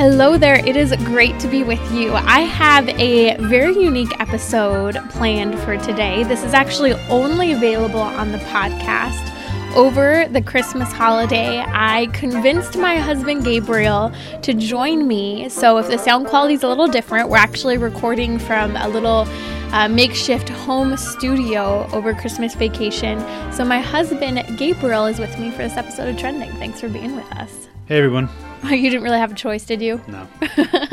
Hello there, it is great to be with you. I have a very unique episode planned for today. This is actually only available on the podcast. Over the Christmas holiday, I convinced my husband Gabriel to join me. So, if the sound quality is a little different, we're actually recording from a little uh, makeshift home studio over Christmas vacation. So, my husband Gabriel is with me for this episode of Trending. Thanks for being with us. Hey everyone. You didn't really have a choice, did you? No.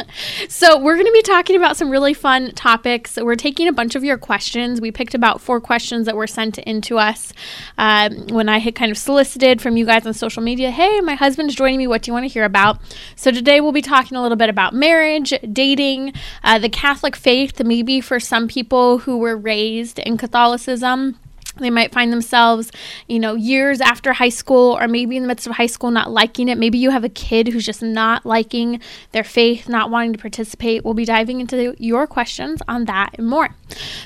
So, we're going to be talking about some really fun topics. We're taking a bunch of your questions. We picked about four questions that were sent in to us um, when I had kind of solicited from you guys on social media. Hey, my husband's joining me. What do you want to hear about? So, today we'll be talking a little bit about marriage, dating, uh, the Catholic faith, maybe for some people who were raised in Catholicism. They might find themselves, you know, years after high school or maybe in the midst of high school not liking it. Maybe you have a kid who's just not liking their faith, not wanting to participate. We'll be diving into your questions on that and more.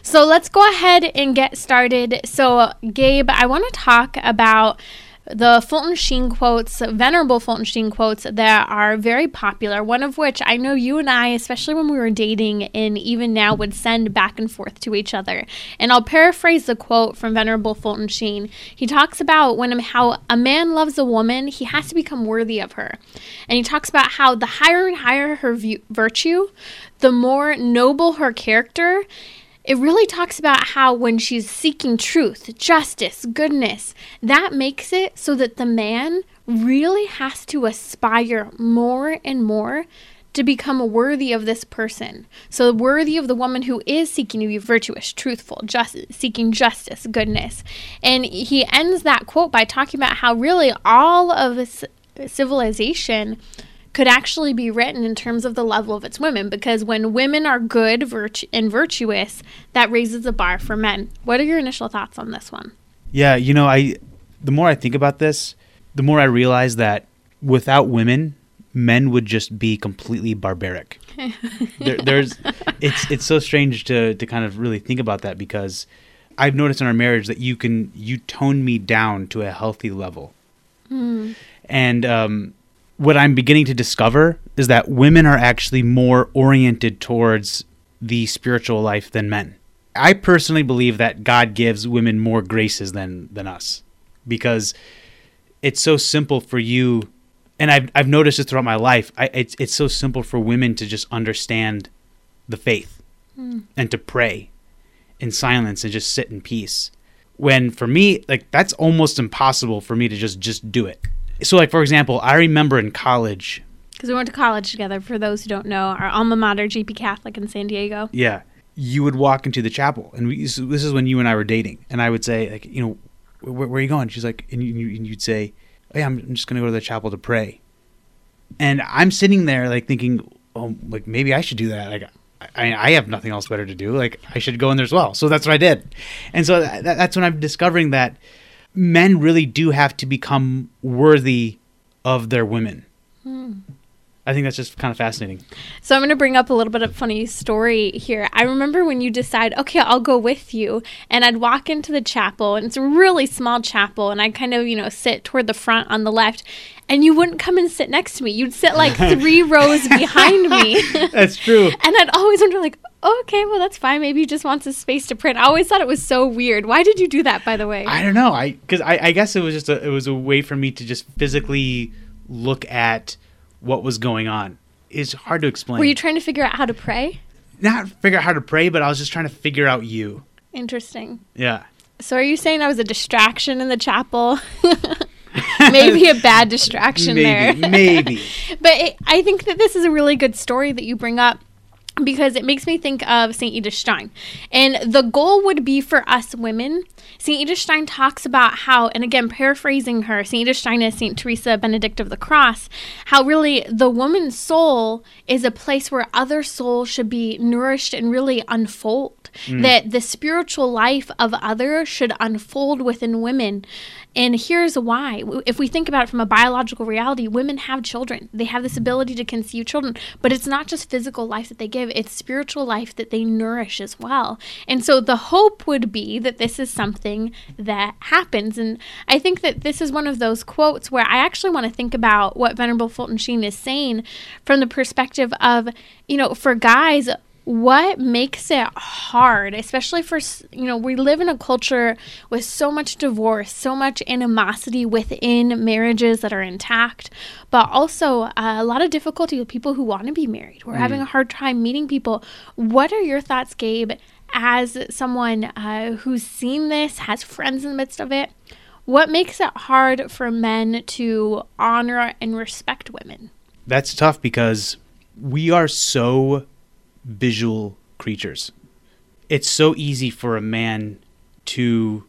So let's go ahead and get started. So, Gabe, I want to talk about the Fulton Sheen quotes, venerable Fulton Sheen quotes that are very popular. One of which I know you and I, especially when we were dating and even now, would send back and forth to each other. And I'll paraphrase the quote from Venerable Fulton Sheen. He talks about when how a man loves a woman, he has to become worthy of her. And he talks about how the higher and higher her virtue, the more noble her character it really talks about how when she's seeking truth, justice, goodness, that makes it so that the man really has to aspire more and more to become worthy of this person. So worthy of the woman who is seeking to be virtuous, truthful, just seeking justice, goodness. And he ends that quote by talking about how really all of civilization could actually be written in terms of the level of its women because when women are good virtu- and virtuous, that raises the bar for men. What are your initial thoughts on this one? Yeah, you know, I the more I think about this, the more I realize that without women, men would just be completely barbaric. there, there's it's it's so strange to to kind of really think about that because I've noticed in our marriage that you can you tone me down to a healthy level. Mm. And um what I'm beginning to discover is that women are actually more oriented towards the spiritual life than men. I personally believe that God gives women more graces than than us because it's so simple for you and I've I've noticed it throughout my life. I, it's it's so simple for women to just understand the faith mm. and to pray in silence and just sit in peace. When for me, like that's almost impossible for me to just just do it so like for example, I remember in college because we went to college together. For those who don't know, our alma mater, JP Catholic in San Diego. Yeah, you would walk into the chapel, and we, so this is when you and I were dating, and I would say like, you know, where, where are you going? She's like, and, you, and you'd say, oh, yeah, I'm, I'm just gonna go to the chapel to pray, and I'm sitting there like thinking, oh, like maybe I should do that. Like I, I have nothing else better to do. Like I should go in there as well. So that's what I did, and so that, that's when I'm discovering that men really do have to become worthy of their women. Hmm. I think that's just kind of fascinating. So I'm going to bring up a little bit of funny story here. I remember when you decide, okay, I'll go with you, and I'd walk into the chapel, and it's a really small chapel, and I kind of, you know, sit toward the front on the left, and you wouldn't come and sit next to me. You'd sit like three rows behind me. That's true. and I'd always wonder, like, okay, well that's fine. Maybe he just wants a space to print. I always thought it was so weird. Why did you do that, by the way? I don't know. I because I, I guess it was just a it was a way for me to just physically look at what was going on. It's hard to explain. Were you trying to figure out how to pray? Not figure out how to pray, but I was just trying to figure out you. Interesting. Yeah. So are you saying I was a distraction in the chapel? maybe a bad distraction maybe, there. maybe. But it, I think that this is a really good story that you bring up because it makes me think of St. Edith Stein. And the goal would be for us women. St. Edith Stein talks about how, and again, paraphrasing her, St. Edith Stein is St. Teresa Benedict of the Cross, how really the woman's soul is a place where other souls should be nourished and really unfold. Mm. That the spiritual life of others should unfold within women. And here's why. If we think about it from a biological reality, women have children. They have this ability to conceive children, but it's not just physical life that they give, it's spiritual life that they nourish as well. And so the hope would be that this is something that happens. And I think that this is one of those quotes where I actually want to think about what Venerable Fulton Sheen is saying from the perspective of, you know, for guys, what makes it hard especially for you know we live in a culture with so much divorce so much animosity within marriages that are intact but also uh, a lot of difficulty with people who want to be married. We're having a hard time meeting people. What are your thoughts gabe as someone uh, who's seen this has friends in the midst of it? What makes it hard for men to honor and respect women? That's tough because we are so visual creatures. It's so easy for a man to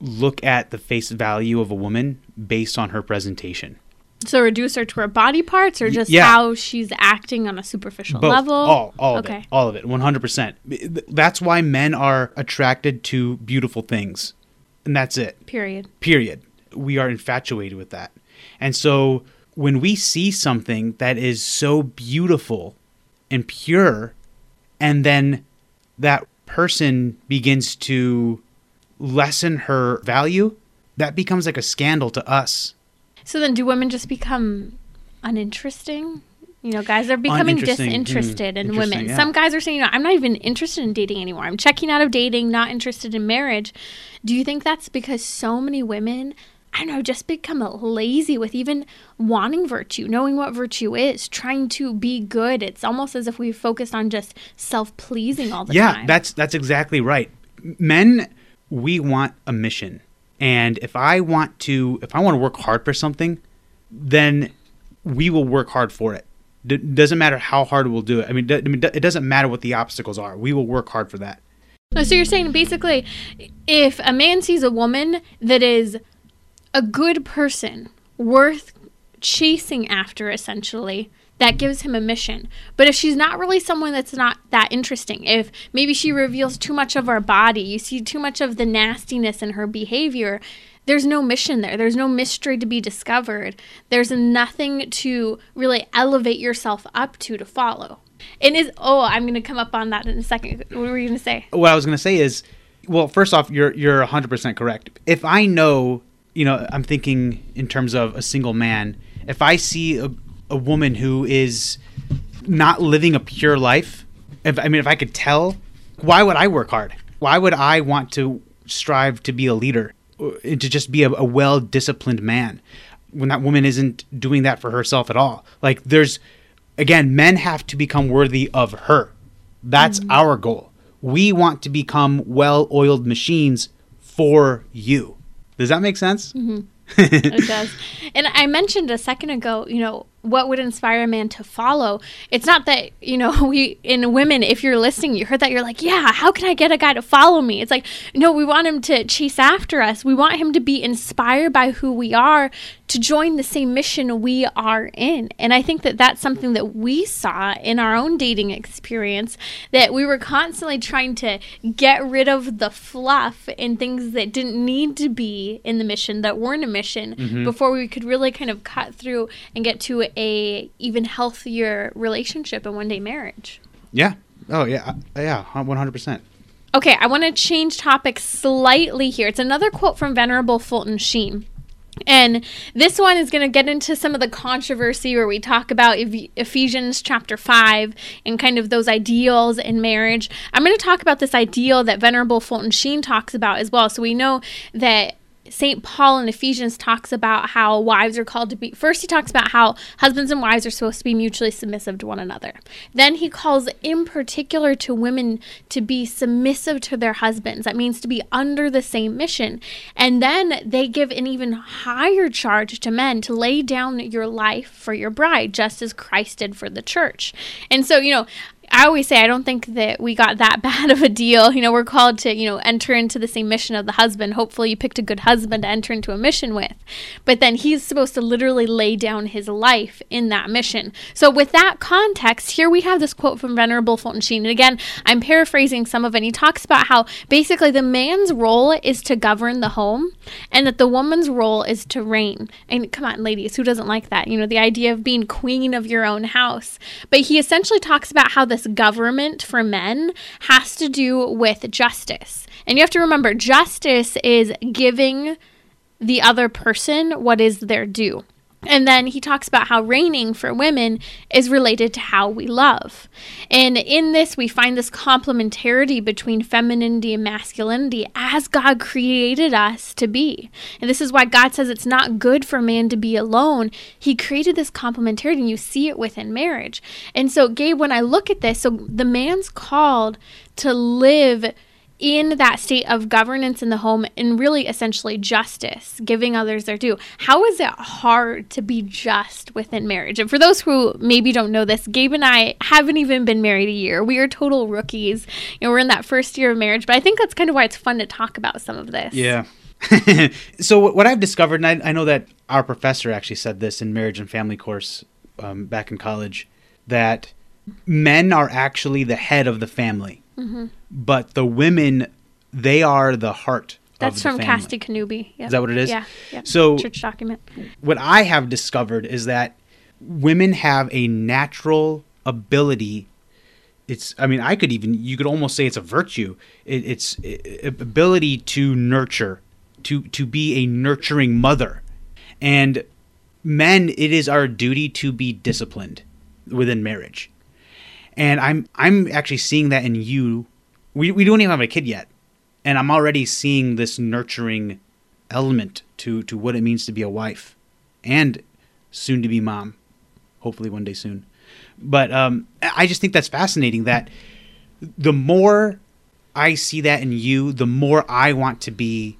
look at the face value of a woman based on her presentation. So reduce her to her body parts, or just yeah. how she's acting on a superficial Both. level. All, all of okay. it. All of it. 100%. That's why men are attracted to beautiful things. And that's it. Period. period. We are infatuated with that. And so when we see something that is so beautiful and pure, and then that person begins to lessen her value, that becomes like a scandal to us. So then, do women just become uninteresting? You know, guys are becoming Uninteresting. Mm, disinterested in women. yeah. Some guys are saying, you know, I'm not even interested in dating anymore. I'm checking out of dating, not interested in marriage. Do you think that's because so many women, I don't know, just become lazy with even wanting virtue, knowing what virtue is, trying to be good? It's almost as if we've focused on just self pleasing all the yeah, time. Yeah, that's that's exactly right. Men, we want a mission, and if I want to, if I want to work hard for something, then we will work hard for it. D- doesn't matter how hard we'll do it. I mean, d- I mean, d- it doesn't matter what the obstacles are. We will work hard for that. So you're saying basically, if a man sees a woman that is a good person, worth chasing after, essentially, that gives him a mission. But if she's not really someone that's not that interesting, if maybe she reveals too much of her body, you see too much of the nastiness in her behavior, there's no mission there. There's no mystery to be discovered. There's nothing to really elevate yourself up to to follow. And is oh, I'm going to come up on that in a second. What were you going to say? What I was going to say is, well, first off, you're you're 100% correct. If I know, you know, I'm thinking in terms of a single man. If I see a, a woman who is not living a pure life, if I mean, if I could tell, why would I work hard? Why would I want to strive to be a leader, and to just be a, a well disciplined man, when that woman isn't doing that for herself at all? Like, there's, again, men have to become worthy of her. That's mm-hmm. our goal. We want to become well oiled machines for you. Does that make sense? Mm-hmm. it does. And I mentioned a second ago, you know, what would inspire a man to follow? It's not that, you know, we, in women, if you're listening, you heard that, you're like, yeah, how can I get a guy to follow me? It's like, no, we want him to chase after us. We want him to be inspired by who we are, to join the same mission we are in. And I think that that's something that we saw in our own dating experience, that we were constantly trying to get rid of the fluff and things that didn't need to be in the mission, that weren't a mission, mm-hmm. before we could really kind of cut through and get to a even healthier relationship and one day marriage. Yeah. Oh, yeah. Uh, Yeah. 100%. Okay, I want to change topic slightly here. It's another quote from Venerable Fulton Sheen. And this one is going to get into some of the controversy where we talk about Eph- Ephesians chapter 5 and kind of those ideals in marriage. I'm going to talk about this ideal that Venerable Fulton Sheen talks about as well. So we know that St. Paul in Ephesians talks about how wives are called to be. First, he talks about how husbands and wives are supposed to be mutually submissive to one another. Then, he calls in particular to women to be submissive to their husbands. That means to be under the same mission. And then they give an even higher charge to men to lay down your life for your bride, just as Christ did for the church. And so, you know, I always say I don't think that we got that bad of a deal. You know, we're called to, you know, enter into the same mission of the husband. Hopefully you picked a good husband to enter into a mission with. But then he's supposed to literally lay down his life in that mission. So with that context, here we have this quote from Venerable Fulton Sheen. And again, I'm paraphrasing some of it. He talks about how basically the man's role is to govern the home and that the woman's role is to reign. And come on, ladies, who doesn't like that? You know, the idea of being queen of your own house. But he essentially talks about how this government for men has to do with justice. And you have to remember, justice is giving the other person what is their due. And then he talks about how reigning for women is related to how we love. And in this, we find this complementarity between femininity and masculinity as God created us to be. And this is why God says it's not good for man to be alone. He created this complementarity, and you see it within marriage. And so, Gabe, when I look at this, so the man's called to live in that state of governance in the home and really essentially justice, giving others their due. How is it hard to be just within marriage? And for those who maybe don't know this, Gabe and I haven't even been married a year. We are total rookies. You know, we're in that first year of marriage, but I think that's kind of why it's fun to talk about some of this. Yeah. so what I've discovered, and I, I, know that our professor actually said this in marriage and family course um, back in college, that men are actually the head of the family Mm-hmm. But the women, they are the heart. That's from family. Casti Connubii. Yep. Is that what it is? Yeah. Yep. So church document. What I have discovered is that women have a natural ability. It's. I mean, I could even. You could almost say it's a virtue. It, it's it, ability to nurture, to to be a nurturing mother, and men. It is our duty to be disciplined within marriage and I'm I'm actually seeing that in you. We we don't even have a kid yet, and I'm already seeing this nurturing element to to what it means to be a wife, and soon to be mom, hopefully one day soon. But um, I just think that's fascinating. That the more I see that in you, the more I want to be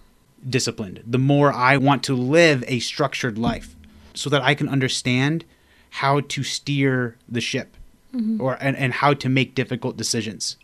disciplined. The more I want to live a structured life, so that I can understand how to steer the ship mm-hmm. or and, and how to make difficult decisions.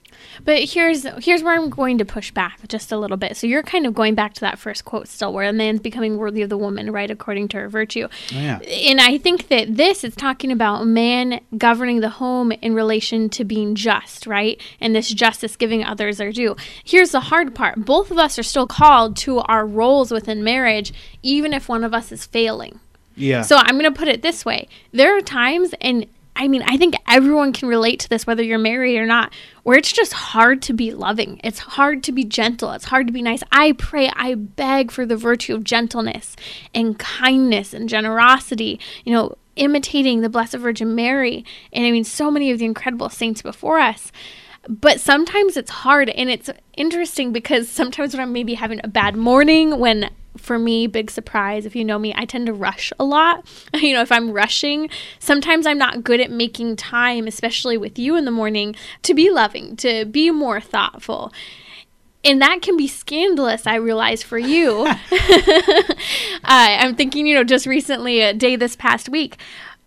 But here's here's where I'm going to push back just a little bit. So you're kind of going back to that first quote still, where a man's becoming worthy of the woman, right, according to her virtue. Oh, yeah. And I think that this is talking about a man governing the home in relation to being just, right, and this justice giving others their due. Here's the hard part: both of us are still called to our roles within marriage, even if one of us is failing. Yeah. So I'm going to put it this way: there are times, and I mean, I think everyone can relate to this, whether you're married or not, where it's just hard to be loving. It's hard to be gentle. It's hard to be nice. I pray, I beg for the virtue of gentleness and kindness and generosity, you know, imitating the Blessed Virgin Mary. And I mean, so many of the incredible saints before us. But sometimes it's hard. And it's interesting because sometimes when I'm maybe having a bad morning, when for me, big surprise. If you know me, I tend to rush a lot. you know, if I'm rushing, sometimes I'm not good at making time, especially with you in the morning, to be loving, to be more thoughtful. And that can be scandalous, I realize, for you. uh, I'm thinking, you know, just recently, a day this past week.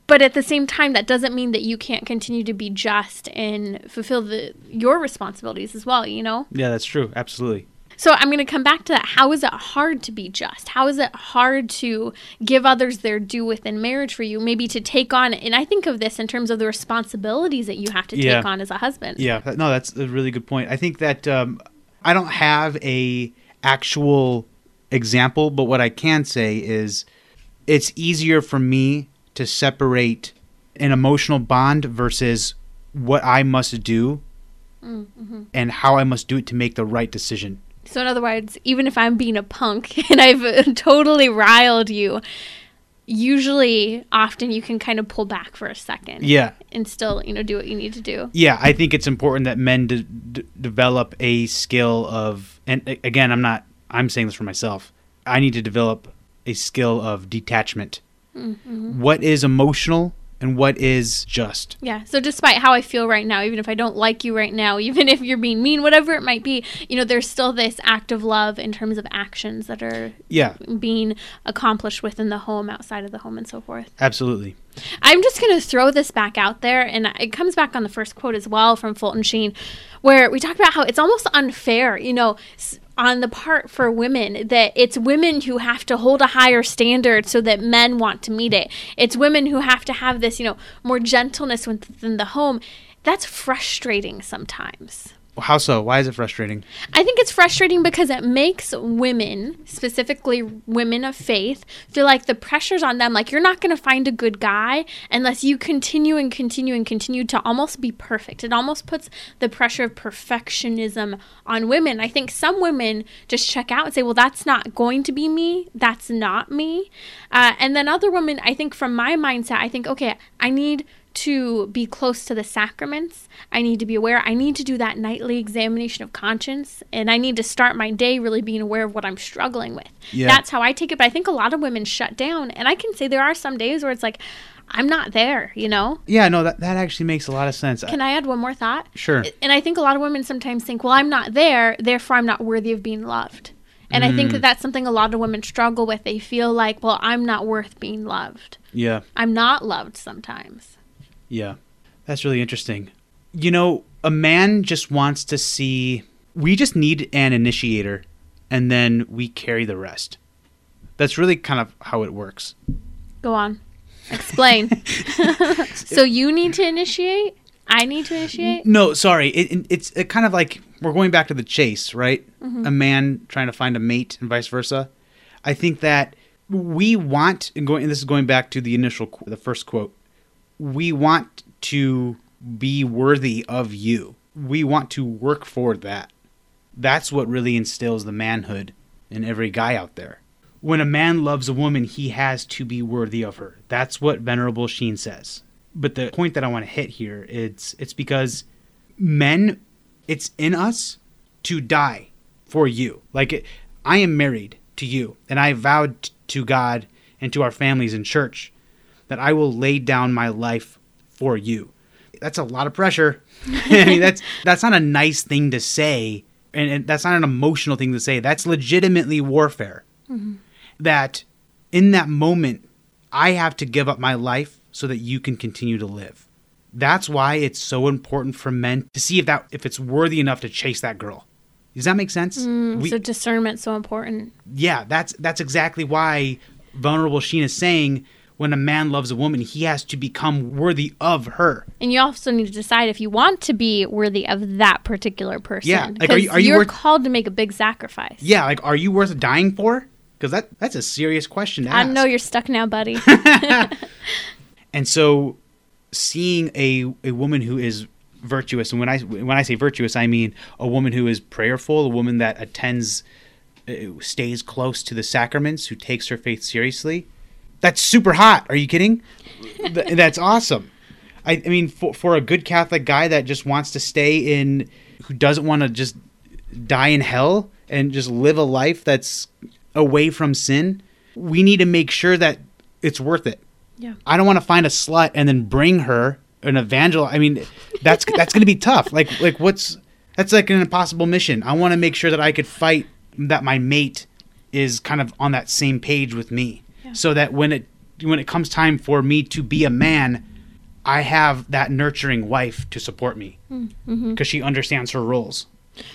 But at the same time, that doesn't mean that you can't continue to be just and fulfill the your responsibilities as well, you know? Yeah, that's true. Absolutely. So I'm going to come back to that. How is it hard to be just? How is it hard to give others their due within marriage for you? Maybe to take on, and I think of this in terms of the responsibilities that you have to yeah. take on as a husband. Yeah, no, that's a really good point. I think that um, I don't have a actual example, but what I can say is it's easier for me to separate an emotional bond versus what I must do mm-hmm. and how I must do it to make the right decision. So, in other words, even if I'm being a punk and I've totally riled you, usually, often you can kind of pull back for a second. Yeah. And still, you know, do what you need to do. Yeah, I think it's important that men de- de- develop a skill of, and again, I'm not, I'm saying this for myself. I need to develop a skill of detachment. Mm-hmm. What is emotional and what is just. Yeah. So despite how I feel right now, even if I don't like you right now, even if you're being mean, whatever it might be, you know, there's still this act of love in terms of actions that are Yeah, being accomplished within the home, outside of the home, and so forth. absolutely. I'm just going to throw this back out there, and it comes back on the first quote as well from Fulton Sheen, where we talk about how it's almost unfair, you know, s- on the part for women that it's women who have to hold a higher standard so that men want to meet it. It's women who have to have this, you know, more gentleness within the home. That's frustrating sometimes. How so? Why is it frustrating? I think it's frustrating because it makes women, specifically women of faith, feel like the pressure's on them. Like you're not going to find a good guy unless you continue and continue and continue to almost be perfect. It almost puts the pressure of perfectionism on women. I think some women just check out and say, well, that's not going to be me. That's not me. Uh, and then other women, I think from my mindset, I think, okay, I need to be close to the sacraments. I need to be aware. I need to do that nightly examination of conscience. And I need to start my day really being aware of what I'm struggling with. Yeah. That's how I take it. But I think a lot of women shut down. And I can say there are some days where it's like, I'm not there, you know? Yeah, no, that, that actually makes a lot of sense. Can I add one more thought? Sure. And I think a lot of women sometimes think, well, I'm not there, therefore I'm not worthy of being loved. And I think that mm. that's something a lot of women struggle with. They feel like, well, I'm not worth being loved. yeah, I'm not loved sometimes. Yeah. That's really interesting. You know, a man just wants to see. We just need an initiator, and then we carry the rest. That's really kind of how it works. Go on. Explain. so you need to initiate? I need to initiate? No, sorry. It, it- it's it kind of like we're going back to the chase, right? Mm-hmm. A man trying to find a mate and vice versa. I think that we want, and going, and this is going back to the initial, the first quote. We want to be worthy of you. We want to work for that. That's what really instills the manhood in every guy out there. When a man loves a woman, he has to be worthy of her. That's what Venerable Sheen says. But the point that I want to hit here, it's it's because men, it's in us to die for you. Like it, I am married to you, and I vowed to God and to our families in church that I will lay down my life for you. That's a lot of pressure. I mean, that's that's not a nice thing to say, and, and that's not an emotional thing to say. That's legitimately warfare. Mm-hmm. That in that moment, I have to give up my life so that you can continue to live. That's why it's so important for men to see if that if it's worthy enough to chase that girl. Does that make sense? Mm, we- so discernment's so important. yeah, that's that's exactly why Venerable Sheen is saying when a man loves a woman, he has to become worthy of her. And you also need to decide if you want to be worthy of that particular person. Yeah, like, are you- are you worth- called to make a big sacrifice. Yeah, like are you worth dying for? Because that that's a serious question to I ask. know you're stuck now, buddy. And so, seeing a a woman who is virtuous, and when I when I say virtuous, I mean a woman who is prayerful, a woman that attends, uh, stays close to the sacraments, who takes her faith seriously. That's super hot. Are you kidding? Th- that's awesome. I, I mean, for for a good Catholic guy that just wants to stay in, who doesn't want to just die in hell and just live a life that's away from sin, we need to make sure that it's worth it. yeah. I don't want to find a slut and then bring her an evangel. I mean, that's that's going to be tough. Like like what's that's like an impossible mission. I want to make sure that I could fight that my mate is kind of on that same page with me, so that when it when it comes time for me to be a man, I have that nurturing wife to support me hmm, mm-hmm. because she understands her roles.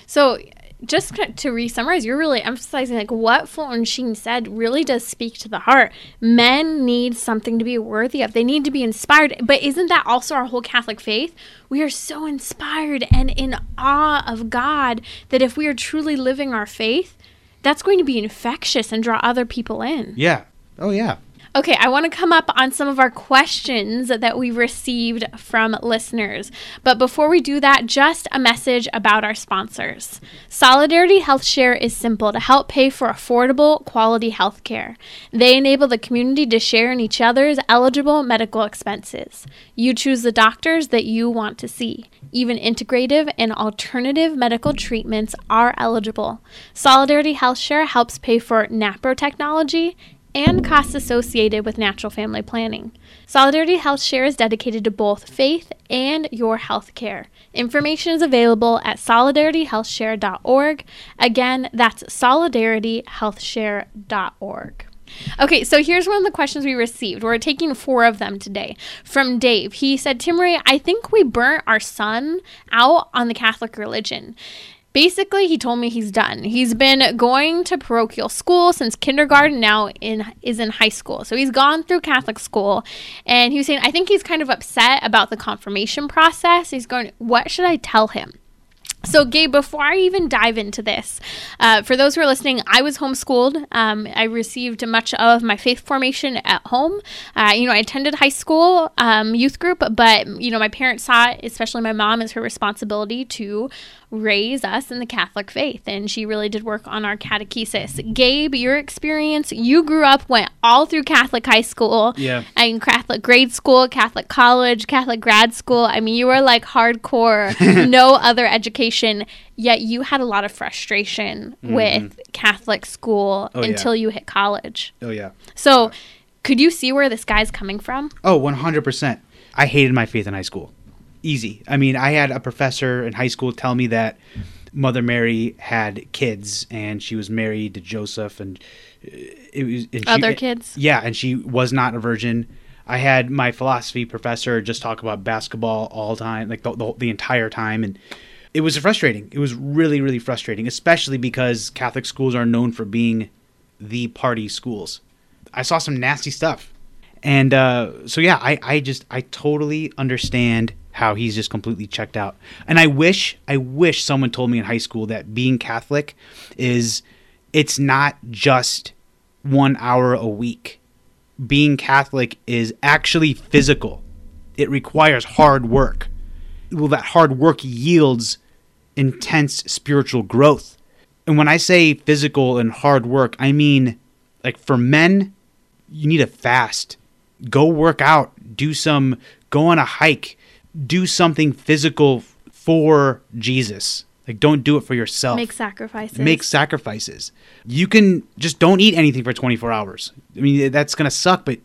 So, just to re-summarize, you're really emphasizing like what Fulton Sheen said really does speak to the heart. Men need something to be worthy of. They need to be inspired. But isn't that also our whole Catholic faith? We are so inspired and in awe of God that if we are truly living our faith, that's going to be infectious and draw other people in. Yeah. Oh yeah. Okay, I want to come up on some of our questions that we received from listeners. But before we do that, just a message about our sponsors. Solidarity Health Share is simple to help pay for affordable, quality health care. They enable the community to share in each other's eligible medical expenses. You choose the doctors that you want to see. Even integrative and alternative medical treatments are eligible. Solidarity Health Share helps pay for NAPRO technology and costs associated with natural family planning. Solidarity Health Share is dedicated to both faith and your health care. Information is available at solidarityhealthshare.org. Again, that's solidarityhealthshare.org. Okay, so here's one of the questions we received. We're taking four of them today. From Dave, he said, Timmerie, I think we burnt our son out on the Catholic religion. Basically, he told me he's done. He's been going to parochial school since kindergarten. Now in is in high school, so he's gone through Catholic school, and he was saying, I think he's kind of upset about the confirmation process. He's going, what should I tell him? So, Gabe, before I even dive into this, uh, for those who are listening, I was homeschooled. Um, I received much of my faith formation at home. Uh, you know, I attended high school um, youth group, but, you know, my parents saw it, especially my mom, as her responsibility to raise us in the Catholic faith, and she really did work on our catechesis. Gabe, your experience, you grew up, went all through Catholic high school, Yeah. and Catholic grade school, Catholic college, Catholic grad school. I mean, you were like hardcore, no other education, yet you had a lot of frustration with Catholic school Mm-hmm. Oh, yeah. until you hit college. Oh yeah. So, could you see where this guy's coming from? Oh, 100%. I hated my faith in high school. Easy. I mean, I had a professor in high school tell me that Mother Mary had kids and she was married to Joseph and uh, it was and she- Other kids? Yeah, and she was not a virgin. I had my philosophy professor just talk about basketball all time, like the, the, the entire time and it was frustrating. It was really really frustrating, especially because Catholic schools are known for being the party schools. I saw some nasty stuff. And uh, so yeah, I, I just I totally understand how he's just completely checked out. And I wish I wish someone told me in high school that being Catholic is it's not just one hour a week. Being Catholic is actually physical. It requires hard work. Well, that hard work yields intense spiritual growth. And when I say physical and hard work, I mean like for men, you need to fast. Go work out, do some go on a hike, do something physical for Jesus. Like don't do it for yourself. Make sacrifices. Make sacrifices. You can just don't eat anything for 24 hours. I mean that's going to suck, but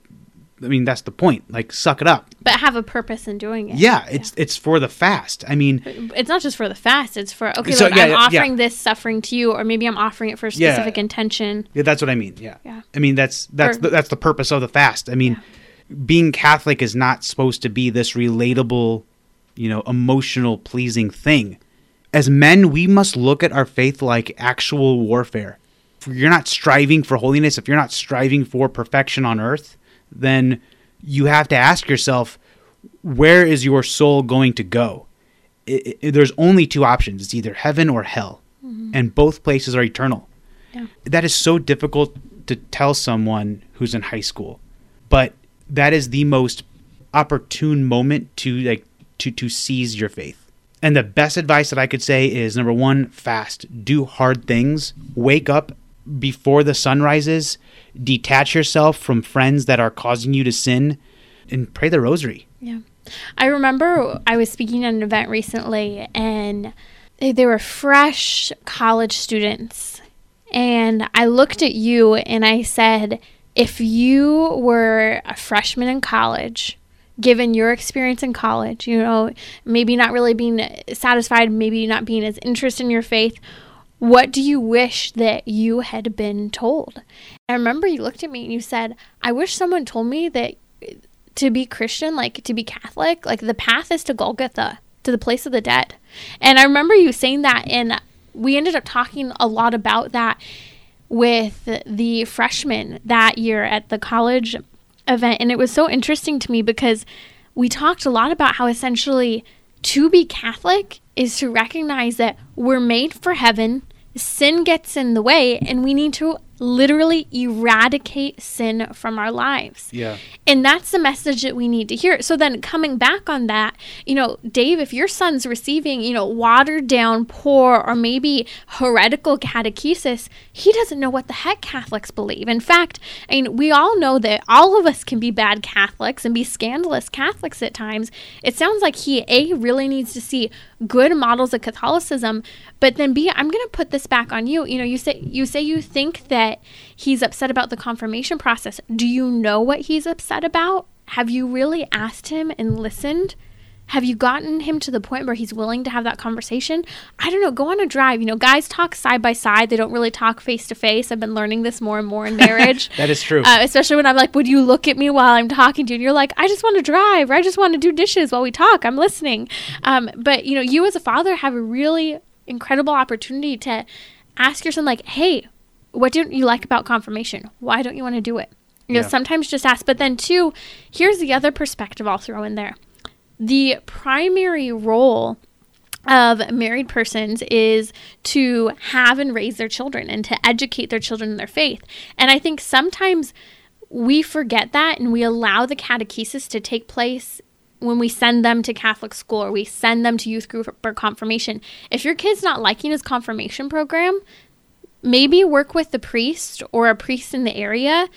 I mean that's the point. Like suck it up. but have a purpose in doing it. Yeah, it's it's for the fast. I mean, It's not just for the fast. It's for okay. So, yeah, I'm yeah, offering yeah. this suffering to you, or maybe I'm offering it for a Yeah. specific intention. Yeah, that's what I mean. Yeah. Yeah. I mean that's that's Or- the, that's the purpose of the fast. I mean, being Catholic is not supposed to be this relatable, you know, emotional pleasing thing. As men, we must look at our faith like actual warfare. If you're not striving for holiness, if you're not striving for perfection on earth, then you have to ask yourself, where is your soul going to go? I I there's only two options. It's either heaven or hell. Mm-hmm. And both places are eternal Yeah. that is so difficult to tell someone who's in high school but that is the most opportune moment to like to to seize your faith. And the best advice that i could say is number one fast. Do hard things. Wake up before the sun rises. Detach yourself from friends that are causing you to sin and pray the rosary. Yeah. I remember I was speaking at an event recently and they were fresh college students. And I looked at you and I said, if you were a freshman in college, given your experience in college, you know, maybe not really being satisfied, maybe not being as interested in your faith, what do you wish that you had been told? I remember you looked at me and you said, I wish someone told me that to be Christian, like to be Catholic, like the path is to Golgotha, to the place of the dead. And I remember you saying that, and we ended up talking a lot about that with the freshmen that year at the college event. And it was so interesting to me because we talked a lot about how essentially to be Catholic is to recognize that we're made for heaven, sin gets in the way, and we need to literally eradicate sin from our lives. yeah And that's the message that we need to hear. So then coming back on that, you know, Dave, if your son's receiving, you know, watered down, poor, or maybe heretical catechesis, he doesn't know what the heck Catholics believe. In fact, I mean, we all know that all of us can be bad Catholics and be scandalous Catholics at times. It sounds like he, A, really needs to see good models of Catholicism, but then B, I'm going to put this back on you. You know, you say you say you think that that he's upset about the confirmation process. Do you know what he's upset about? Have you really asked him and listened? Have you gotten him to the point where he's willing to have that conversation? I don't know. Go on a drive. You know, guys talk side by side. They don't really talk face to face. I've been learning this more and more in marriage. that is true. Uh, especially when I'm like, would you look at me while I'm talking to you? And you're like, I just want to drive or I just want to do dishes while we talk. I'm listening. Um, but, you know, you as a father have a really incredible opportunity to ask your son, like, hey, what don't you like about confirmation? Why don't you want to do it? You know, Yeah. sometimes just ask. But then, two, here's the other perspective I'll throw in there the primary role of married persons is to have and raise their children and to educate their children in their faith. And I think sometimes we forget that and we allow the catechesis to take place when we send them to Catholic school or we send them to youth group or confirmation. If your kid's not liking his confirmation program, maybe work with the priest or a priest in the area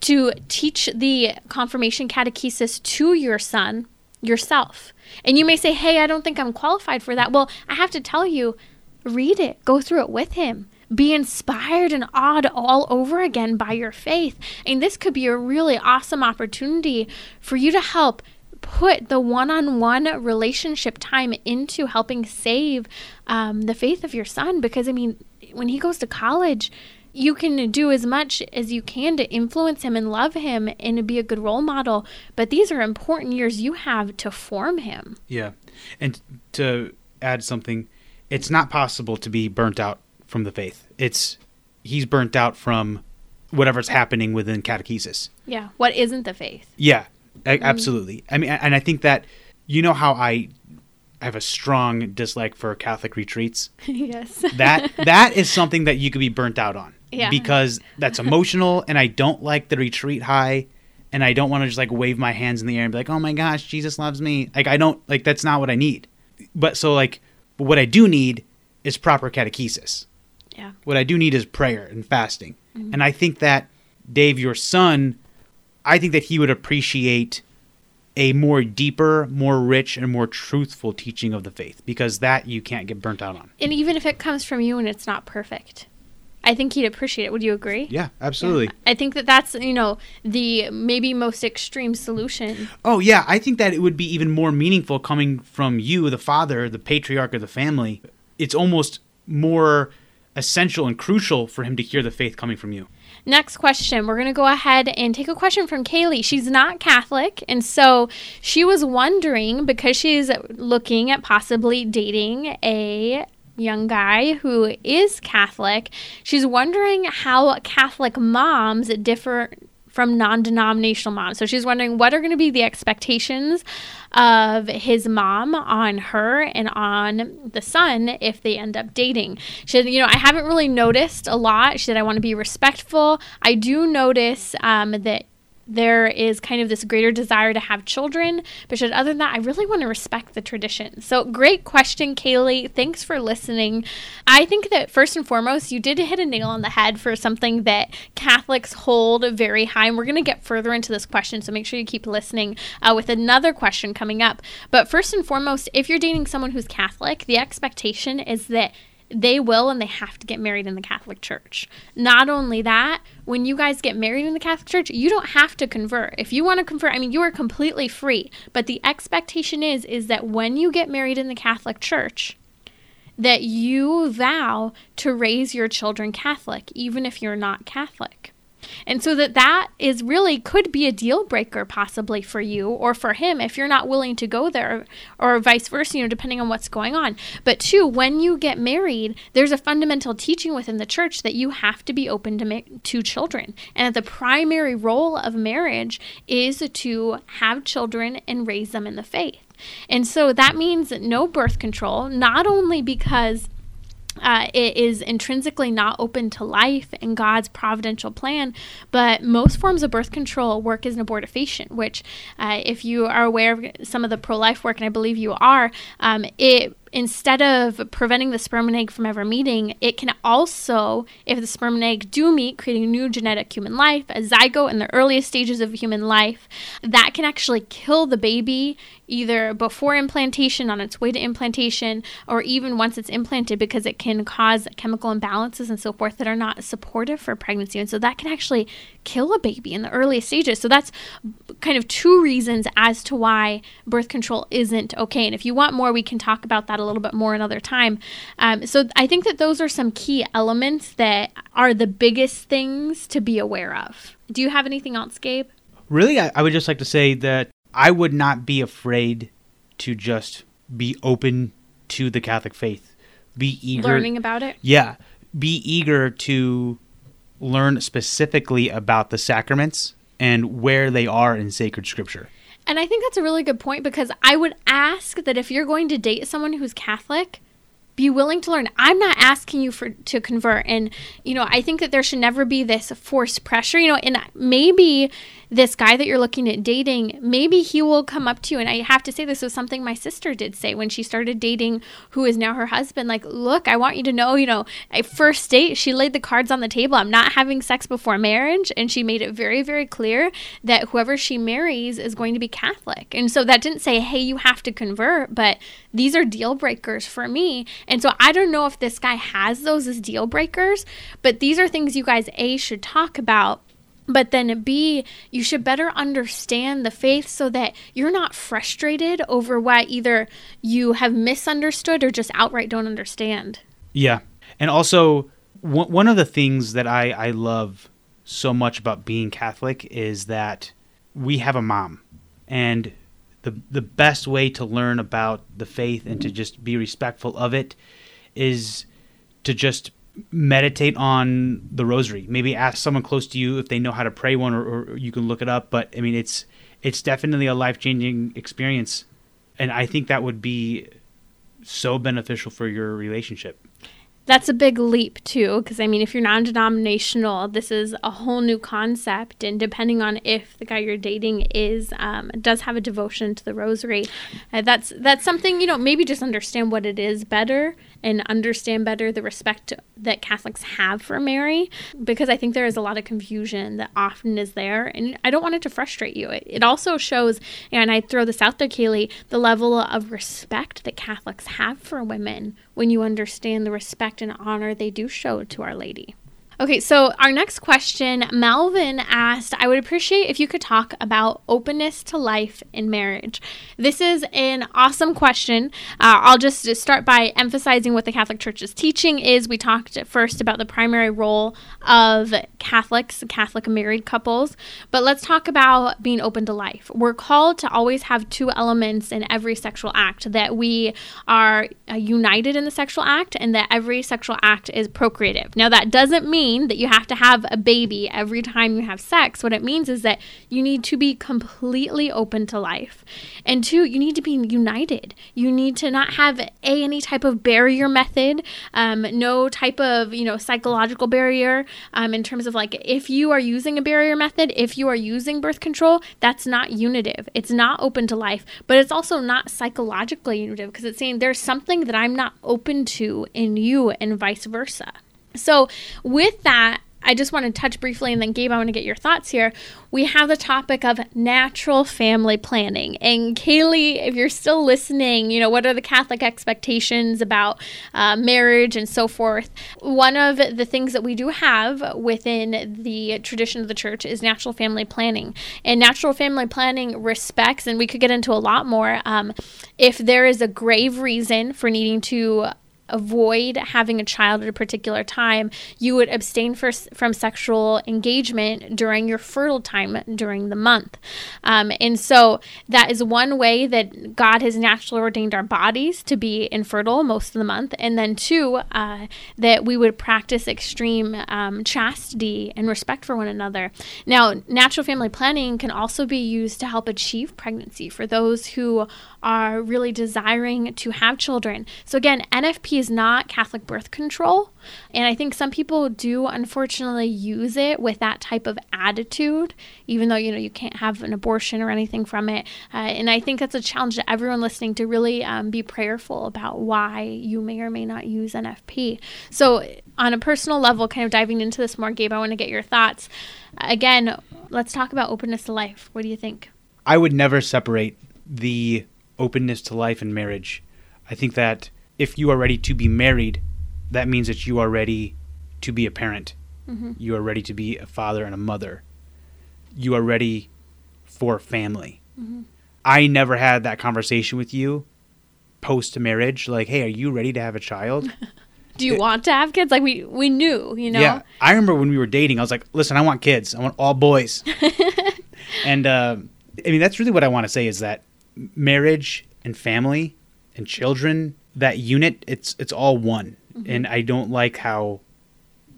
to teach the confirmation catechesis to your son yourself. And you may say, Hey, I don't think I'm qualified for that. Well, I have to tell you, read it, go through it with him. Be inspired and awed all over again by your faith. And this could be a really awesome opportunity for you to help put the one on one relationship time into helping save um, the faith of your son. Because, I mean, when he goes to college, you can do as much as you can to influence him and love him and to be a good role model. But these are important years you have to form him. Yeah. And to add something, it's not possible to be burnt out from the faith. It's he's burnt out from whatever's happening within catechesis. Yeah. What isn't the faith? Yeah, a- mm-hmm. absolutely. I mean, and I think that you know how I have a strong dislike for Catholic retreats. yes. That that is something that you could be burnt out on. Yeah. Because that's emotional, and I don't like the retreat high, and I don't want to just like wave my hands in the air and be like, "Oh my gosh, Jesus loves me." Like I don't like that's not what I need. But so like, but what I do need is proper catechesis. Yeah. What I do need is prayer and fasting. Mm-hmm. And I think that Dave, your son, I think that he would appreciate a more deeper, more rich, and more truthful teaching of the faith because that you can't get burnt out on. And even if it comes from you and it's not perfect, I think he'd appreciate it. Would you agree? Yeah, absolutely. I think that that's, you know, the maybe most extreme solution. Oh yeah, I think that it would be even more meaningful coming from you, the father, the patriarch of the family. It's almost more essential and crucial for him to hear the faith coming from you. Next question. We're going to go ahead and take a question from Kaylee. She's not Catholic. And so she was wondering because she's looking at possibly dating a young guy who is Catholic. She's wondering how Catholic moms differ from non denominational moms. So she's wondering what are going to be the expectations of his mom on her and on the son if they end up dating. She said, You know, I haven't really noticed a lot. She said, I want to be respectful. I do notice um, that there is kind of this greater desire to have children. But other than that, I really want to respect the tradition. So, great question, Kaylee. Thanks for listening. I think that first and foremost, you did hit a nail on the head for something that Catholics hold very high. And we're going to get further into this question. So, make sure you keep listening uh, with another question coming up. But first and foremost, if you're dating someone who's Catholic, the expectation is that they will and they have to get married in the Catholic Church. Not only that, when you guys get married in the Catholic Church, you don't have to convert. If you want to convert, I mean, you are completely free. But the expectation is is that when you get married in the Catholic Church, that you vow to raise your children Catholic, even if you're not Catholic. And so that that is really could be a deal breaker possibly for you or for him if you're not willing to go there or vice versa, you know, depending on what's going on. But two, when you get married, there's a fundamental teaching within the church that you have to be open to to children. And that the primary role of marriage is to have children and raise them in the faith. And so that means no birth control, not only because uh, it is intrinsically not open to life and God's providential plan, but most forms of birth control work as an abortifacient, which, uh, if you are aware of some of the pro life work, and I believe you are, um, it instead of preventing the sperm and egg from ever meeting, it can also, if the sperm and egg do meet, creating new genetic human life, a zygote in the earliest stages of human life, that can actually kill the baby either before implantation, on its way to implantation, or even once it's implanted because it can cause chemical imbalances and so forth that are not supportive for pregnancy. And so that can actually kill a baby in the earliest stages. So that's kind of two reasons as to why birth control isn't okay. And if you want more, we can talk about that a little bit more another time. Um, so I think that those are some key elements that are the biggest things to be aware of. Do you have anything else, Gabe? Really, I, I would just like to say that I would not be afraid to just be open to the Catholic faith. Be eager learning about it. Yeah, be eager to learn specifically about the sacraments and where they are in sacred scripture. And I think that's a really good point because I would ask that if you're going to date someone who's Catholic, be willing to learn. I'm not asking you for to convert and you know, I think that there should never be this forced pressure, you know, and maybe this guy that you're looking at dating, maybe he will come up to you. And I have to say, this was something my sister did say when she started dating who is now her husband. Like, look, I want you to know, you know, at first date, she laid the cards on the table. I'm not having sex before marriage. And she made it very, very clear that whoever she marries is going to be Catholic. And so that didn't say, hey, you have to convert, but these are deal breakers for me. And so I don't know if this guy has those as deal breakers, but these are things you guys, A, should talk about but then B, you should better understand the faith so that you're not frustrated over why either you have misunderstood or just outright don't understand. Yeah. And also, one of the things that I, I love so much about being Catholic is that we have a mom. And the, the best way to learn about the faith and to just be respectful of it is to just meditate on the rosary. Maybe ask someone close to you if they know how to pray one, or, or you can look it up. But I mean, it's it's definitely a life changing experience, and I think that would be so beneficial for your relationship that's a big leap too because i mean if you're non-denominational this is a whole new concept and depending on if the guy you're dating is um, does have a devotion to the rosary uh, that's that's something you know maybe just understand what it is better and understand better the respect that catholics have for mary because i think there is a lot of confusion that often is there and i don't want it to frustrate you it, it also shows and i throw this out there kaylee the level of respect that catholics have for women when you understand the respect and honor they do show to Our Lady. Okay, so our next question, Melvin asked, I would appreciate if you could talk about openness to life in marriage. This is an awesome question. Uh, I'll just start by emphasizing what the Catholic Church's teaching is. We talked first about the primary role of Catholics, Catholic married couples, but let's talk about being open to life. We're called to always have two elements in every sexual act that we are uh, united in the sexual act and that every sexual act is procreative. Now, that doesn't mean mean that you have to have a baby every time you have sex. What it means is that you need to be completely open to life. And two, you need to be united. You need to not have a any type of barrier method, um, no type of you know psychological barrier um, in terms of like if you are using a barrier method, if you are using birth control, that's not unitive. It's not open to life, but it's also not psychologically unitive because it's saying there's something that I'm not open to in you and vice versa. So, with that, I just want to touch briefly, and then Gabe, I want to get your thoughts here. We have the topic of natural family planning. And Kaylee, if you're still listening, you know, what are the Catholic expectations about uh, marriage and so forth? One of the things that we do have within the tradition of the church is natural family planning. And natural family planning respects, and we could get into a lot more, um, if there is a grave reason for needing to avoid having a child at a particular time, you would abstain for, from sexual engagement during your fertile time during the month. Um, and so that is one way that God has naturally ordained our bodies to be infertile most of the month. And then, two, uh, that we would practice extreme um, chastity and respect for one another. Now, natural family planning can also be used to help achieve pregnancy for those who are really desiring to have children. So, again, NFP is not Catholic birth control. And I think some people do unfortunately use it with that type of attitude, even though, you know, you can't have an abortion or anything from it. Uh, and I think that's a challenge to everyone listening to really um, be prayerful about why you may or may not use NFP. So, on a personal level, kind of diving into this more, Gabe, I want to get your thoughts. Again, let's talk about openness to life. What do you think? I would never separate the openness to life and marriage. I think that if you are ready to be married, that means that you are ready to be a parent. Mm-hmm. You are ready to be a father and a mother. You are ready for family. Mm-hmm. I never had that conversation with you post marriage. Like, hey, are you ready to have a child? Do you it, want to have kids? Like we we knew, you know. Yeah, I remember when we were dating. I was like, listen, I want kids. I want all boys. and uh, I mean, that's really what I want to say is that marriage and family and children, that unit, it's it's all one. Mm-hmm. And I don't like how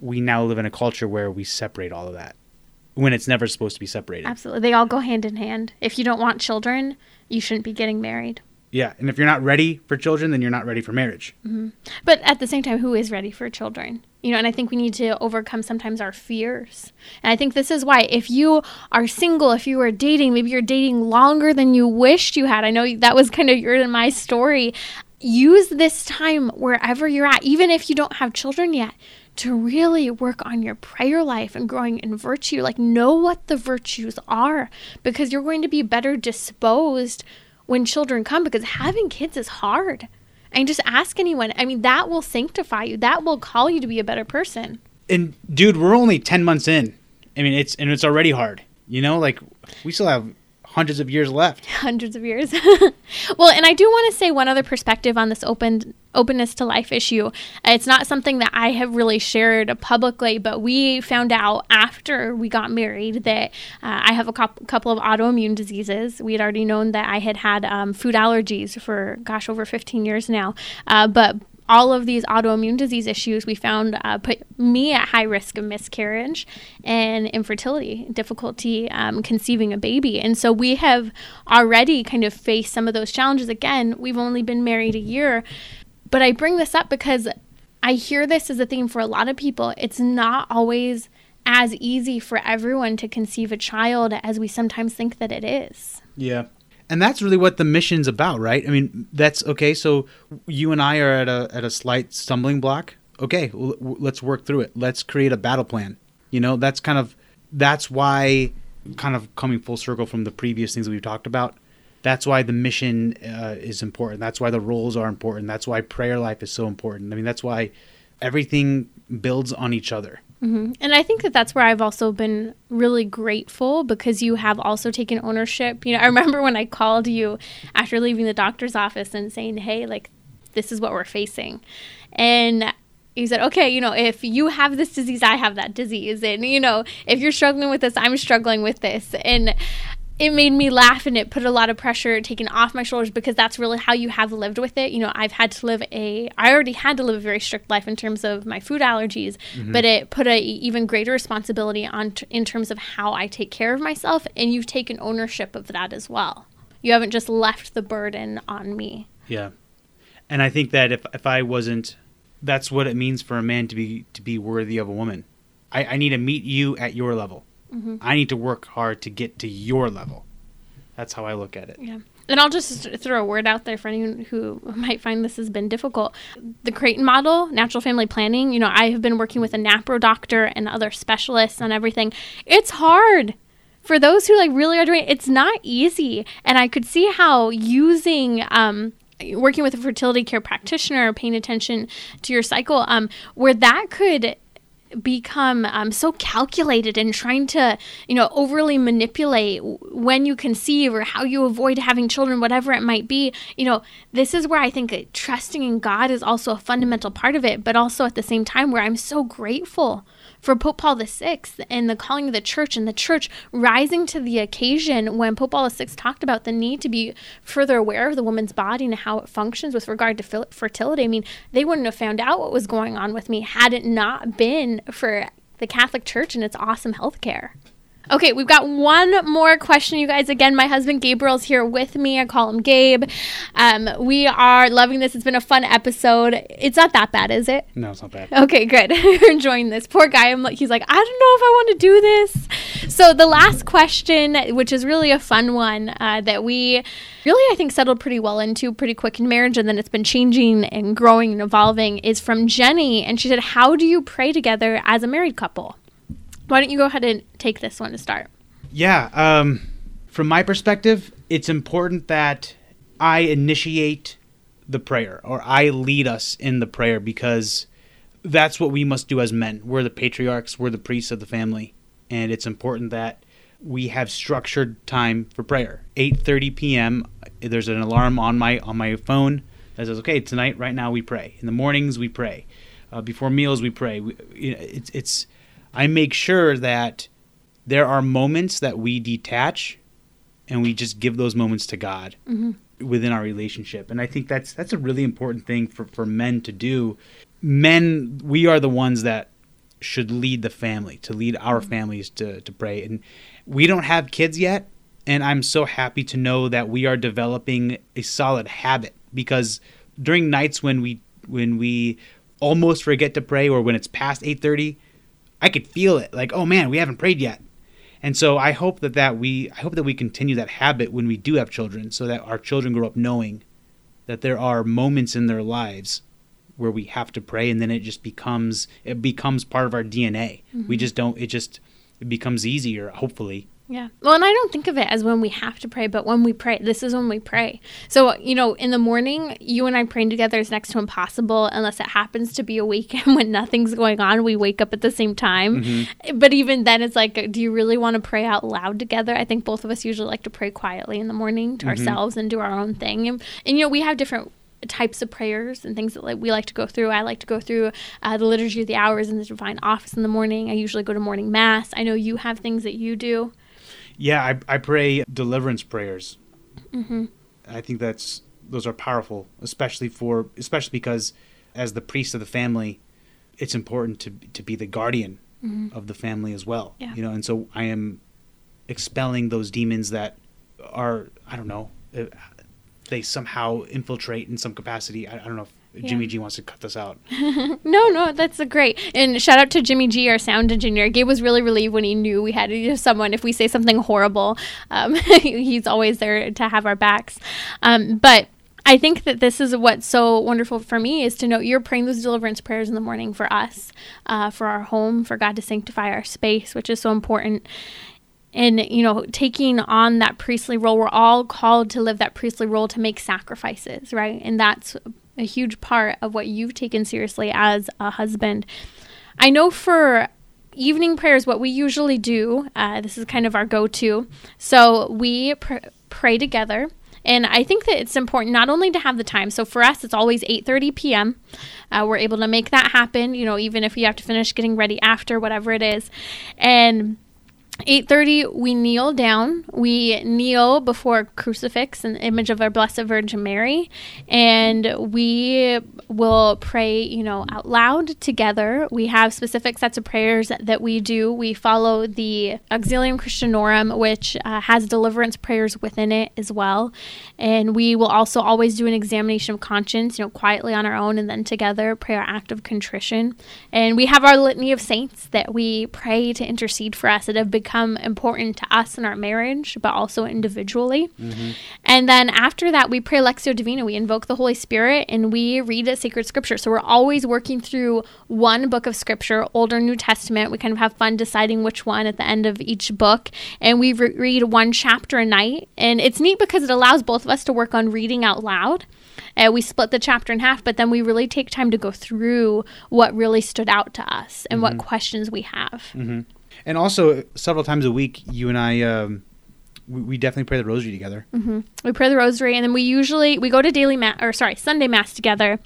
we now live in a culture where we separate all of that when it's never supposed to be separated. Absolutely. They all go hand in hand. If you don't want children, you shouldn't be getting married. Yeah, and if you're not ready for children, then you're not ready for marriage. Mm-hmm. But at the same time, who is ready for children? You know, and I think we need to overcome sometimes our fears. And I think this is why, if you are single, if you are dating, maybe you're dating longer than you wished you had. I know that was kind of your and my story. Use this time wherever you're at, even if you don't have children yet, to really work on your prayer life and growing in virtue. Like, know what the virtues are because you're going to be better disposed when children come because having kids is hard. And just ask anyone. I mean, that will sanctify you. That will call you to be a better person. And dude, we're only 10 months in. I mean, it's and it's already hard. You know, like we still have hundreds of years left. Hundreds of years. well, and I do want to say one other perspective on this open openness to life issue. It's not something that I have really shared publicly, but we found out after we got married that uh, I have a couple of autoimmune diseases. We had already known that I had had um, food allergies for gosh over 15 years now, uh, but all of these autoimmune disease issues we found uh, put me at high risk of miscarriage and infertility, difficulty um, conceiving a baby. And so we have already kind of faced some of those challenges. Again, we've only been married a year, but I bring this up because I hear this as a theme for a lot of people. It's not always as easy for everyone to conceive a child as we sometimes think that it is. Yeah and that's really what the mission's about, right? I mean, that's okay. So you and I are at a at a slight stumbling block. Okay, well, let's work through it. Let's create a battle plan. You know, that's kind of that's why kind of coming full circle from the previous things we've talked about. That's why the mission uh, is important. That's why the roles are important. That's why prayer life is so important. I mean, that's why everything builds on each other. Mm-hmm. And I think that that's where I've also been really grateful because you have also taken ownership. You know, I remember when I called you after leaving the doctor's office and saying, hey, like, this is what we're facing. And you said, okay, you know, if you have this disease, I have that disease. And, you know, if you're struggling with this, I'm struggling with this. And it made me laugh and it put a lot of pressure taken off my shoulders because that's really how you have lived with it. You know, I've had to live a, I already had to live a very strict life in terms of my food allergies, mm-hmm. but it put a even greater responsibility on t- in terms of how I take care of myself, and you've taken ownership of that as well. You haven't just left the burden on me. Yeah, and I think that if if I wasn't, that's what it means for a man to be to be worthy of a woman. I, I need to meet you at your level. Mm-hmm. I need to work hard to get to your level. That's how I look at it. Yeah. And I'll just throw a word out there for anyone who might find this has been difficult. The Creighton model, natural family planning, you know, I have been working with a NAPRO doctor and other specialists on everything. It's hard for those who like really are doing it. It's not easy. And I could see how using, um, working with a fertility care practitioner, paying attention to your cycle, um, where that could become um, so calculated and trying to you know overly manipulate when you conceive or how you avoid having children whatever it might be you know this is where i think trusting in god is also a fundamental part of it but also at the same time where i'm so grateful for Pope Paul VI and the calling of the church and the church rising to the occasion when Pope Paul VI talked about the need to be further aware of the woman's body and how it functions with regard to fertility. I mean, they wouldn't have found out what was going on with me had it not been for the Catholic Church and its awesome health care. Okay, we've got one more question, you guys. Again, my husband Gabriel's here with me. I call him Gabe. Um, we are loving this. It's been a fun episode. It's not that bad, is it? No, it's not bad. Okay, good. You're enjoying this. Poor guy. I'm like, he's like, I don't know if I want to do this. So the last question, which is really a fun one, uh, that we really I think settled pretty well into pretty quick in marriage, and then it's been changing and growing and evolving, is from Jenny, and she said, "How do you pray together as a married couple?" Why don't you go ahead and take this one to start? Yeah. Um, from my perspective, it's important that I initiate the prayer or I lead us in the prayer because that's what we must do as men. We're the patriarchs, we're the priests of the family, and it's important that we have structured time for prayer. 8:30 p.m. There's an alarm on my on my phone that says, "Okay, tonight, right now, we pray. In the mornings, we pray. Uh, before meals, we pray." We, it's it's I make sure that there are moments that we detach and we just give those moments to God mm-hmm. within our relationship. And I think that's that's a really important thing for, for men to do. Men, we are the ones that should lead the family, to lead our mm-hmm. families to, to pray. And we don't have kids yet, and I'm so happy to know that we are developing a solid habit because during nights when we when we almost forget to pray or when it's past 8:30, I could feel it like, "Oh man, we haven't prayed yet." And so I hope that that we I hope that we continue that habit when we do have children so that our children grow up knowing that there are moments in their lives where we have to pray and then it just becomes it becomes part of our DNA. Mm-hmm. We just don't it just it becomes easier hopefully yeah. Well, and I don't think of it as when we have to pray, but when we pray, this is when we pray. So, you know, in the morning, you and I praying together is next to impossible unless it happens to be a weekend when nothing's going on. We wake up at the same time. Mm-hmm. But even then, it's like, do you really want to pray out loud together? I think both of us usually like to pray quietly in the morning to mm-hmm. ourselves and do our own thing. And, and, you know, we have different types of prayers and things that like we like to go through. I like to go through uh, the liturgy of the hours and the divine office in the morning. I usually go to morning mass. I know you have things that you do. Yeah, I, I pray deliverance prayers. Mm-hmm. I think that's those are powerful, especially for especially because as the priest of the family, it's important to to be the guardian mm-hmm. of the family as well. Yeah. You know, and so I am expelling those demons that are I don't know uh, they somehow infiltrate in some capacity. I, I don't know if yeah. Jimmy G wants to cut this out. no, no, that's a great. And shout out to Jimmy G, our sound engineer. Gabe was really relieved when he knew we had someone. If we say something horrible, um, he's always there to have our backs. Um, but I think that this is what's so wonderful for me is to know you're praying those deliverance prayers in the morning for us, uh, for our home, for God to sanctify our space, which is so important and you know taking on that priestly role we're all called to live that priestly role to make sacrifices right and that's a huge part of what you've taken seriously as a husband. I know for evening prayers, what we usually do, uh, this is kind of our go to. So we pr- pray together. And I think that it's important not only to have the time. So for us, it's always 8:30 p.m. Uh, we're able to make that happen. You know, even if we have to finish getting ready after whatever it is, and 8:30 we kneel down. We kneel before crucifix an image of our blessed virgin mary and we will pray you know out loud together. We have specific sets of prayers that we do. We follow the auxilium christianorum which uh, has deliverance prayers within it as well. And we will also always do an examination of conscience you know quietly on our own and then together pray our act of contrition. And we have our litany of saints that we pray to intercede for us that have become become important to us in our marriage, but also individually. Mm-hmm. And then after that, we pray Lectio Divina. We invoke the Holy Spirit and we read a sacred scripture. So we're always working through one book of scripture, Old or New Testament. We kind of have fun deciding which one at the end of each book. And we re- read one chapter a night. And it's neat because it allows both of us to work on reading out loud. Uh, we split the chapter in half, but then we really take time to go through what really stood out to us and mm-hmm. what questions we have. Mm-hmm. And also, several times a week, you and I, um, we, we, definitely pray the rosary together. Mm-hmm. We pray the rosary, and then we usually we go to daily mass or sorry Sunday mass together.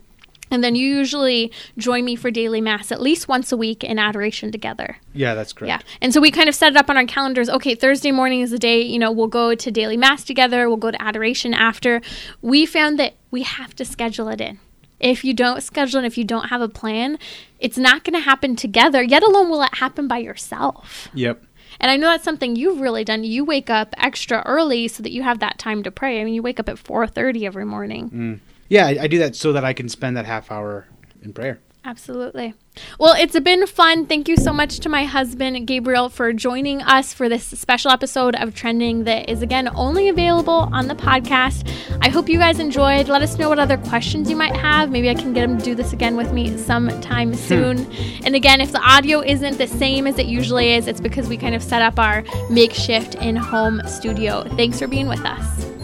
And then you usually join me for daily mass at least once a week in adoration together. Yeah, that's correct. Yeah. And so we kind of set it up on our calendars. Okay, Thursday morning is the day, you know, we'll go to daily mass together, we'll go to adoration after. We found that we have to schedule it in. If you don't schedule and if you don't have a plan, it's not going to happen together, yet alone will it happen by yourself. Yep. And I know that's something you've really done. You wake up extra early so that you have that time to pray. I mean, you wake up at 4:30 every morning. Mm. Yeah, I, I do that so that I can spend that half hour in prayer. Absolutely. Well, it's been fun. Thank you so much to my husband, Gabriel, for joining us for this special episode of Trending that is, again, only available on the podcast. I hope you guys enjoyed. Let us know what other questions you might have. Maybe I can get him to do this again with me sometime hmm. soon. And again, if the audio isn't the same as it usually is, it's because we kind of set up our makeshift in home studio. Thanks for being with us.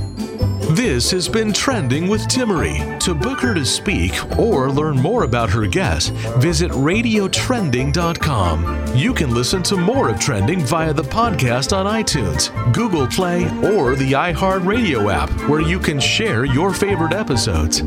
This has been Trending with Timmerie. To book her to speak or learn more about her guest, visit radiotrending.com. You can listen to more of Trending via the podcast on iTunes, Google Play, or the iHeartRadio app, where you can share your favorite episodes.